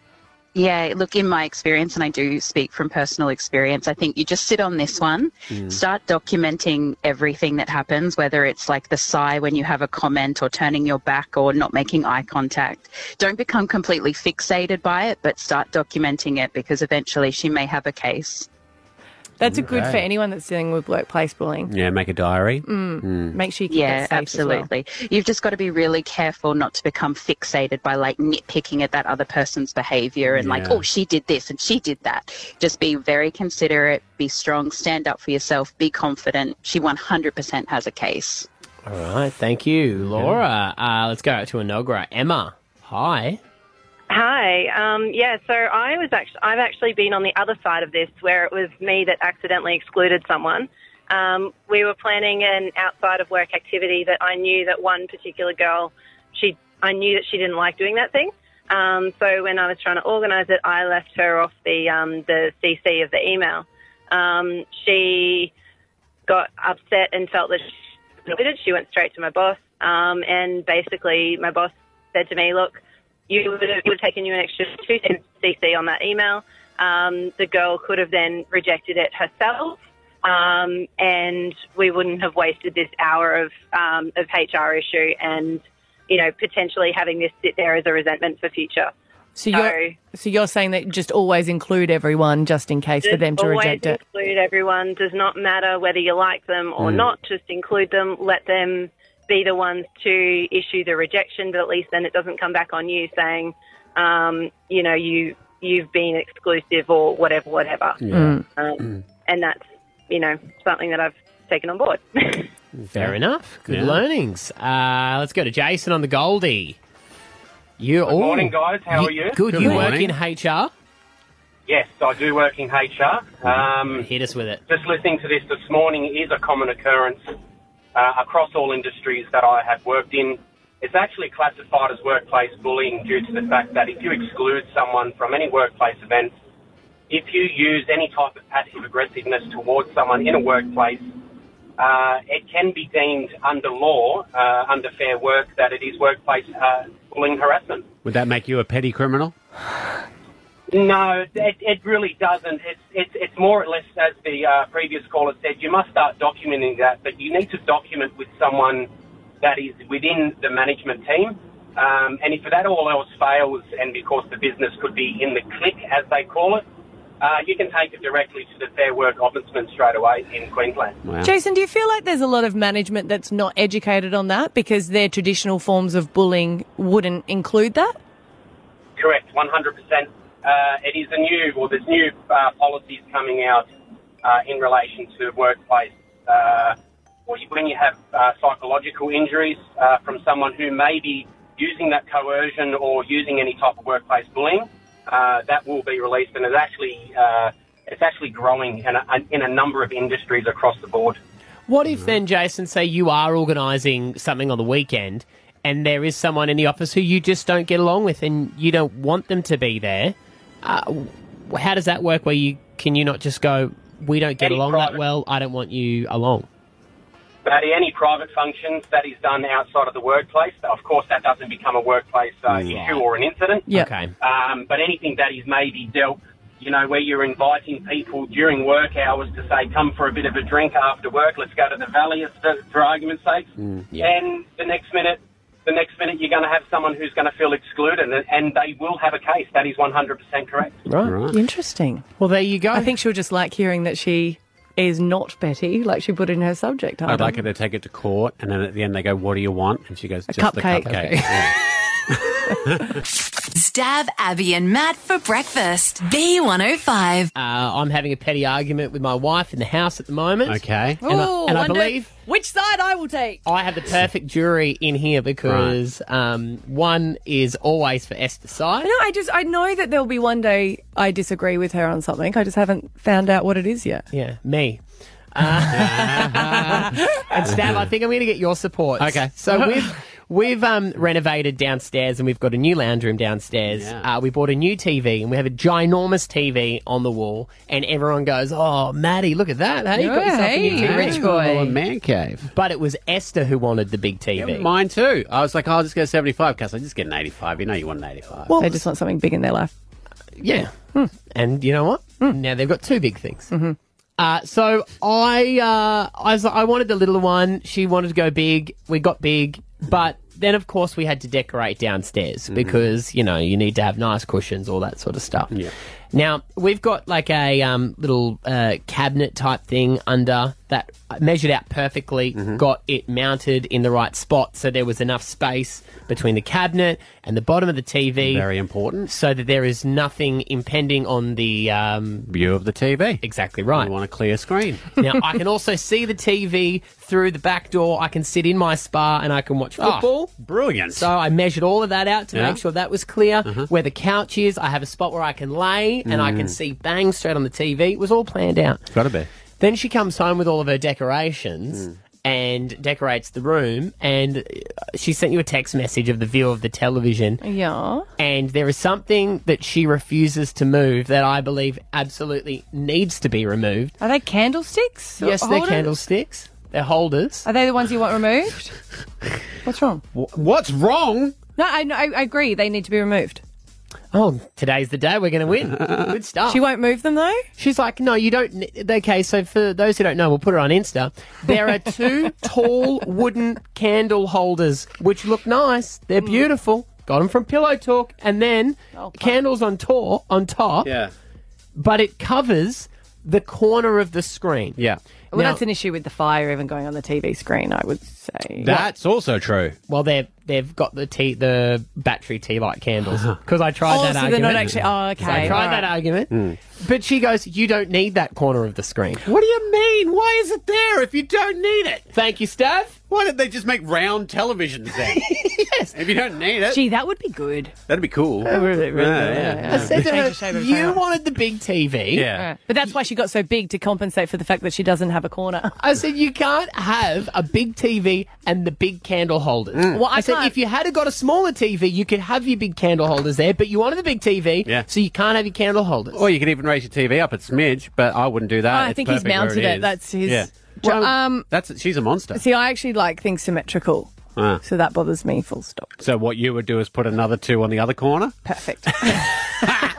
Yeah, look, in my experience, and I do speak from personal experience, I think you just sit on this one,
Mm.
start documenting everything that happens, whether it's like the sigh when you have a comment or turning your back or not making eye contact. Don't become completely fixated by it, but start documenting it because eventually she may have a case.
That's a good
Okay.
for anyone that's dealing with workplace bullying.
Yeah, make a diary.
Mm.
Mm.
Make sure you keep
Yeah,
that safe as well.
absolutely. You've just got to be really careful not to become fixated by like nitpicking at that other person's behavior and like, oh, she did this and she did that. Just be very considerate, be strong, stand up for yourself, be confident. She 100% has a case.
All right, thank you, Laura. Uh, let's go out to Enoggera. Emma, hi.
Hi. Um, yeah, so I was actually I've actually been on the other side of this, where it was me that accidentally excluded someone. Um, we were planning an outside of work activity that I knew that one particular girl, she I knew that she didn't like doing that thing. Um, so when I was trying to organise it, I left her off the um, the CC of the email. Um, she got upset and felt that she. She went straight to my boss, um, and basically my boss said to me, "Look." You would have, it would have taken you an extra two cents CC on that email. Um, the girl could have then rejected it herself, um, and we wouldn't have wasted this hour of um, of HR issue and you know potentially having this sit there as a resentment for future.
So you're, so you're saying that just always include everyone just in case for them to reject it.
Include everyone. Does not matter whether you like them or
Mm.
not. Just include them. Let them be the ones to issue the rejection. But at least then it doesn't come back on you saying, um, you know, you you've been exclusive or whatever, whatever.
Yeah.
Um, and that's you know something that I've taken on board.
Fair enough. Good
Yeah.
learnings. Uh, let's go to Jason on the Goldie. You
Good morning, guys. How are you?
Good.
Good
you
morning.
work in HR.
Yes, I do work in HR. Um,
Hit us with it.
just listening to this this morning is a common occurrence uh, across all industries that I have worked in. It's actually classified as workplace bullying due to the fact that if you exclude someone from any workplace event, if you use any type of passive aggressiveness towards someone in a workplace, uh, it can be deemed under law, uh, under fair work, that it is workplace uh, bullying harassment.
Would that make you a petty criminal?
No, it, it really doesn't. It's, it's, it's more or less, as the uh, previous caller said, you must start documenting that, but you need to document with someone that is within the management team Um, and if that all else fails, and because the business could be in the click, as they call it, uh, you can take it directly to the Fair Work Ombudsman straight away in Queensland.
Jason, do you feel like there's a lot of management that's not educated on that because their traditional forms of bullying wouldn't include that?
Correct, 100%. Uh, it is a new, or there's new uh, policies coming out uh, in relation to workplace, uh, when you have uh, psychological injuries uh, from someone who may be using that coercion or using any type of workplace bullying, that will be released, and it's actually it's actually growing in a, in a number of industries across the board.
What if then, Jason, say you are organising something on the weekend and there is someone in the office who you just don't get along with and you don't want them to be there? Uh, how does that work where you can you not just go, we don't get
Any
along that well, I don't want you along?
But any private functions that is done outside of the workplace, of course, that doesn't become a workplace uh, issue or an incident.
Yeah. Okay.
Um, but anything that is maybe dealt, you know, where you're inviting people during work hours to say, come for a bit of a drink after work, let's go to the valley, for, for argument's sake. And the next minute, the next minute, you're going to have someone who's going to feel excluded, and, and they will have a case. That is 100% correct.
Right.
Interesting.
Well, there you go.
I think she'll just like hearing that she is not Betty, like she put in her subject.
I'd like her to take it to court, and then at the end they go, "What do you want?" And she goes,
A
"Just the
cupcake."
cupcake." Yeah.
Stav Abby and Matt for breakfast. B105.
Uh, I'm having a petty argument with my wife in the house at the moment.
Okay.
And I,
Ooh,
and I
wonder
believe
which side I will take.
I have the perfect jury in here because um, one is always for Esther's side.
No, I just I know that there'll be one day I disagree with her on something. I just haven't found out what it is yet.
Yeah, me. Uh, and Stav, I think I'm going to get your support.
Okay.
So we've we've um, renovated downstairs and we've got a new lounge room downstairs.
Yeah.
Uh, we bought a new TV and we have a ginormous TV on the wall. And everyone goes, "Oh, Matty, look at that! Hey, you got yourself a new
Hey,
TV."
rich boy.
Oh, a man cave.
But it was Esther who wanted the big TV.
Mine too. I was like, oh, I'll just go 75 because I just get an 85. You know, you want an 85.
Well, they just want something big in their life.
Yeah. And you know what? Now they've got two big things.
Mm-hmm.
Uh, so I, uh, I was, I wanted the little one. She wanted to go big. We got big, but then of course we had to decorate downstairs because you know you need to have nice cushions, all that sort of stuff.
Yeah.
Now we've got like a um, little uh, cabinet type thing under that measured out perfectly, got it mounted in the right spot, so there was enough space between the cabinet and the bottom of the TV.
Very important.
So that there is nothing impending on the um,
View of the TV.
Exactly right.
You want a clear screen.
now I can also see the TV through the back door. I can sit in my spa and I can watch
Ah,
football.
brilliant.
So I measured all of that out to
Yeah.
make sure that was clear.
Uh-huh.
Where the couch is, I have a spot where I can lay and I can
Mm.
see bang straight on the TV. It was all planned out.
Got to be.
Then she comes home with all of her decorations and decorates the room. And uh, she sent you a text message of the view of the television.
Yeah.
And there is something that she refuses to move that I believe absolutely needs to be removed.
Are they candlesticks?
Yes, they're
Holders?
candlesticks. They're holders.
Are they the ones you want removed? What's wrong?
What's wrong?
No, I, I, I agree. They need to be removed.
Oh, today's the day we're going to win. Good stuff.
She won't move them though.
She's like, no, you don't. Okay, so for those who don't know, we'll put it on Insta. There are two tall wooden candle holders which look nice. They're mm. beautiful. Got them from Pillow Talk, and then oh, candles on tour on top.
Yeah.
But it covers the corner of the screen.
Yeah.
Well,
Now-
that's an issue with the fire even going on the TV screen. I would say
That's also true.
Well, they've they've got the tea the battery tea light candles uh-huh. because I tried
Oh,
that
so they're
argument.
not actually- oh, okay,
I tried
all
that
right.
argument, hmm. but she goes, "You don't need that corner of the screen."
What do you mean? Why is it there if you don't need it?
Thank you, Steph.
Why did they just make round televisions then?
yes.
If you don't need it,
Gee, that would be good.
that'd be cool.
really, really,
Yeah,
yeah,
yeah.
I said to her,
the shape of
"You
town."
wanted the big TV."
Yeah.
But that's why she got so big to compensate for the fact that she doesn't have a corner.
I said you can't have a big TV and the big candle holders.
Well, I
I, said if you had got a smaller TV, you could have your big candle holders there, but you wanted the big TV,
Yeah.
so you can't have your candle holders.
Or you could even raise your TV up a smidge, but I wouldn't do that.
I
It's
think he's
perfect where
mounted it.
is.
That's his.
Yeah.
Well, um,
That's she's a monster.
see, I actually like things symmetrical,
Ah.
so that bothers me. Full stop.
So what you would do is put another two on the other corner.
Perfect.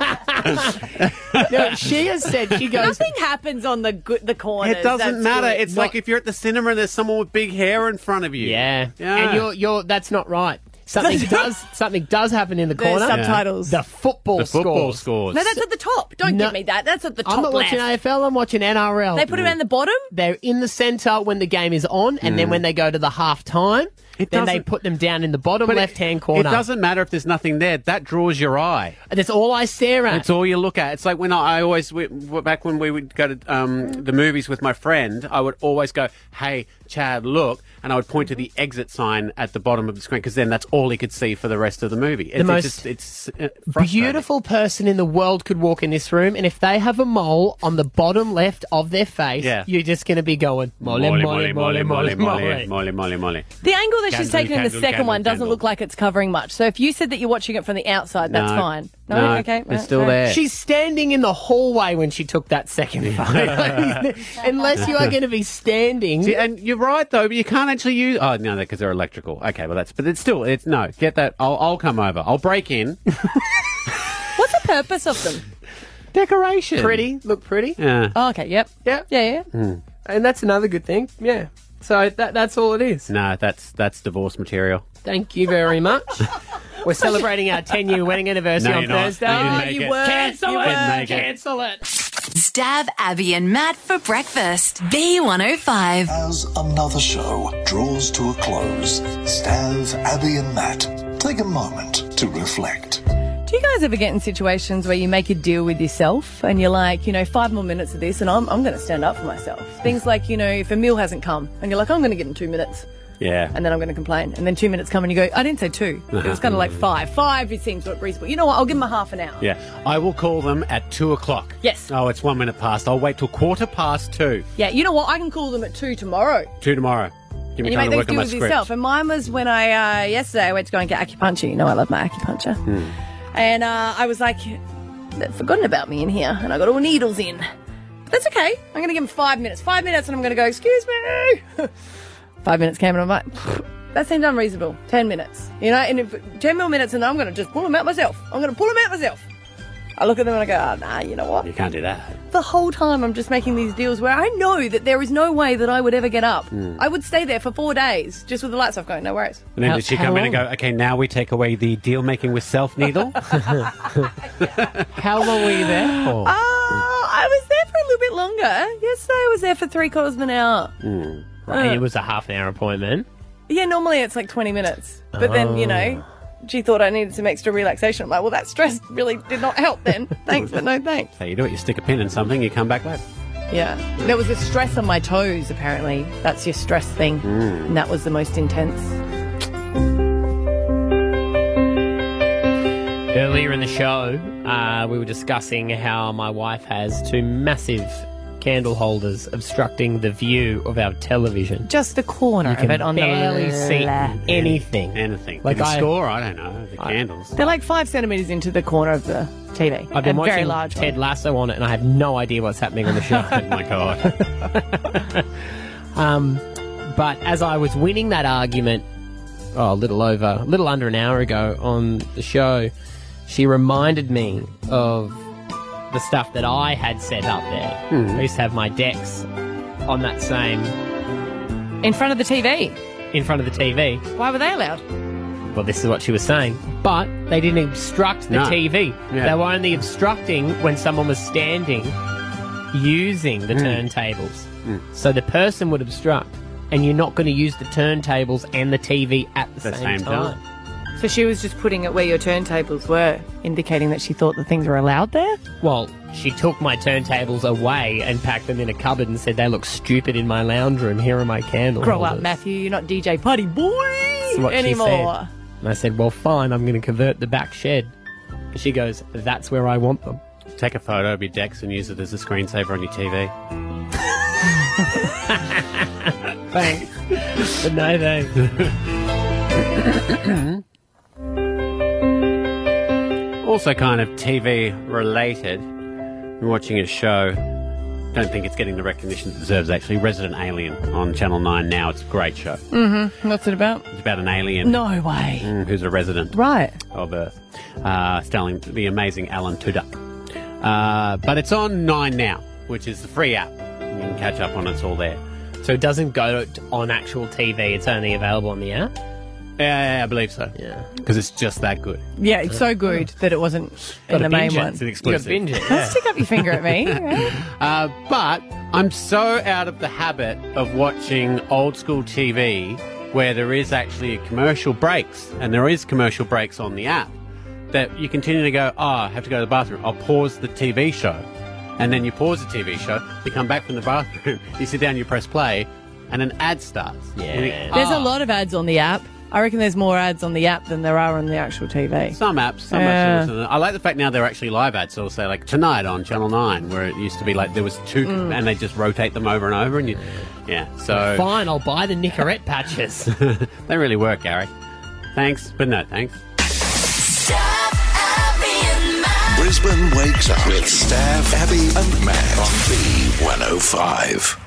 no, she has said she goes.
Nothing happens on the good the corners.
It doesn't
That's
matter.
good.
It's like if you're at the cinema and there's someone with big hair in front of you.
Yeah.
Yeah.
And you're you're that's not right. Something does something does happen in the
There's
corner.
subtitles.
The football
The football
scores.
scores.
No, that's at the top. Don't
No.
give me that. That's at the top
I'm not
left.
watching AFL. I'm watching NRL.
They put it around the bottom.
They're in the centre when the game is on, and then
Mm.
when they go to the half time, then they put them down in the bottom
But it-
left hand corner.
It doesn't matter if there's nothing there. That draws your eye.
That's all I stare at.
It's all you look at. It's like when I, I always, we, back when we would go to um, the movies with my friend, I would always go, hey, Chad, look. And I would point to the exit sign at the bottom of the screen because then that's all he could see for the rest of the movie. It's,
most
it's, just, it's uh.
Beautiful person in the world could walk in this room, and if they have a mole on the bottom left of their face,
Yeah.
you're just going to be going mole, mole, mole, mole, mole, mole.
molly, molly, molly.
The angle that she's
Candle,
taken in the second
candle,
one doesn't look like it's covering much. So if you said that you're watching it from the outside, that's
No.
fine. No,
No,
okay,
it's
right,
still
right.
there.
She's standing in the hallway when she took that second photo. Unless you are going to be standing.
See, and you're right though, but you can't actually use. Oh no, because they're electrical. Okay, well that's. But it's still. It's no. Get that. I'll, I'll come over. I'll break in.
What's the purpose of them?
Decoration.
Pretty, look pretty.
Yeah.
Oh, okay, yep.
Yep.
Yeah, yeah.
Hmm.
And that's another good thing. Yeah. So that that's all it is.
No, that's that's divorce material.
Thank you very much. We're celebrating our 10 year wedding anniversary
No,
on
you're not.
Thursday.
You didn't oh, make
you
it.
were.
Cancel
you
it.
were.
make it.
Cancel it.
Stav Abby and Matt for breakfast. B105.
As another show draws to a close, Stav, Abby, and Matt take a moment to reflect.
Do you guys ever get in situations where you make a deal with yourself and you're like, you know, five more minutes of this and I'm, I'm going to stand up for myself? Things like, you know, if a meal hasn't come and you're like, I'm going to get in two minutes
Yeah.
and then I'm going to complain. And then two minutes come and you go, I didn't say 2 It was kind of like five. Five, it seems like reasonable. You know what? I'll give them a half an hour.
Yeah. I will call them at two o'clock.
Yes.
Oh, it's one minute past. I'll wait till quarter past two.
Yeah, you know what? I can call them at two tomorrow.
Two tomorrow. Give me
and you
time
make
to
those
work on my
deals
script.
yourself. And mine was when I, uh, yesterday, I went to go and get acupuncture. You know, I love my acupuncture.
Hmm.
And uh, I was like, they've forgotten about me in here, and I got all needles in. That's okay. I'm going to give them five minutes. Five minutes, and I'm going to go, excuse me. five minutes came, and I'm like, that seems unreasonable. Ten minutes. You know, and if ten more minutes, and I'm going to just pull them out myself. I'm going to pull them out myself. I look at them and I go, oh, nah, you know what?
You can't do that.
The whole time I'm just making these deals where I know that there is no way that I would ever get up.
Mm.
I would stay there for four days just with the lights off going, no worries.
And then
How-
did she
how
come in and
long?
go, okay, now we take away the deal making with self needle?
How long were you there for?
Oh, I was there for a little bit longer. Yesterday I was there for three quarters of an hour.
Mm.
Right, it was a half an hour appointment.
Yeah, normally it's like 20 minutes. But then, you know, she thought I needed some extra relaxation. I'm like, well, that stress really did not help then. thanks, but no thanks.
So you do it, you stick a pin in something, you come back later.
Yeah. There was a stress on my toes, apparently. That's your stress thing.
Mm.
And that was the most intense.
Earlier in the show, uh, we were discussing how my wife has two massive candle holders obstructing the view of our television.
Just the corner
You
of
can
it on
barely
the
see
left.
anything.
Anything.
Like
Did you
I-
score? I don't know. The candles.
They're like five centimetres into the corner of the TV.
I've been
a
watching
very large
Ted
one.
Lasso on it, and I have no idea what's happening on the show.
oh my god!
um, but as I was winning that argument, oh, a little over, a little under an hour ago on the show, she reminded me of the stuff that I had set up there.
Hmm.
I used to have my decks on that same
In front of the TV.
in front of the TV.
Why were they allowed?
Well, this is what she was saying. But they didn't obstruct the
No.
TV.
Yeah.
They were only obstructing when someone was standing using the
Mm.
turntables. So the person would obstruct, and you're not going to use the turntables and the TV at the,
The
same,
same
time.
time.
So she was just putting it where your turntables were, indicating that she thought the things were allowed there?
Well, she took my turntables away and packed them in a cupboard and said they look stupid in my lounge room. Here are my candles.
Grow up, Matthew. You're not DJ Putty Boy
what she
anymore.
said. And I said, well, fine, I'm going to convert the back shed. And she goes, that's where I want them.
Take a photo of your decks and use it as a screensaver on your TV.
Thanks. but no thanks.
also, kind of TV related. I'm watching a show. Don't think it's getting the recognition it deserves. Actually, Resident Alien on Channel Nine now. It's a great show.
Mm-hmm. What's it about?
It's about an alien.
No way.
Mm, who's a resident
Right.
of Earth, uh, starring the amazing Alan Tudyk. Uh, but it's on Nine now, which is the free app. You can catch up on it. It's all there.
So it doesn't go on actual TV, it's only available on the app?
Yeah, yeah, I believe so.
Yeah.
Because it's just that good.
Yeah, it's so good that it wasn't in the main
it.
one.
It's an exclusive.
binge it,
Don't stick up your finger at me.
Uh, but I'm so out of the habit of watching old school TV where there is actually commercial breaks, and there is commercial breaks on the app, that you continue to go, oh, I have to go to the bathroom. I'll pause the TV show. And then you pause the TV show, you come back from the bathroom, you sit down, you press play, and an ad starts. Yeah.
There's a lot of ads on the app. I reckon there's more ads on the app than there are on the actual TV.
Some apps, some
Yeah.
apps. I like the fact now they're actually live ads. So it'll say like tonight on Channel Nine, where it used to be like there was two,
Mm.
and they just rotate them over and over, and you, yeah. So
Fine, I'll buy the Nicorette patches.
they really work, Gary. Thanks, but no thanks.
Brisbane wakes up with Stav, Abby, and Matt on B105.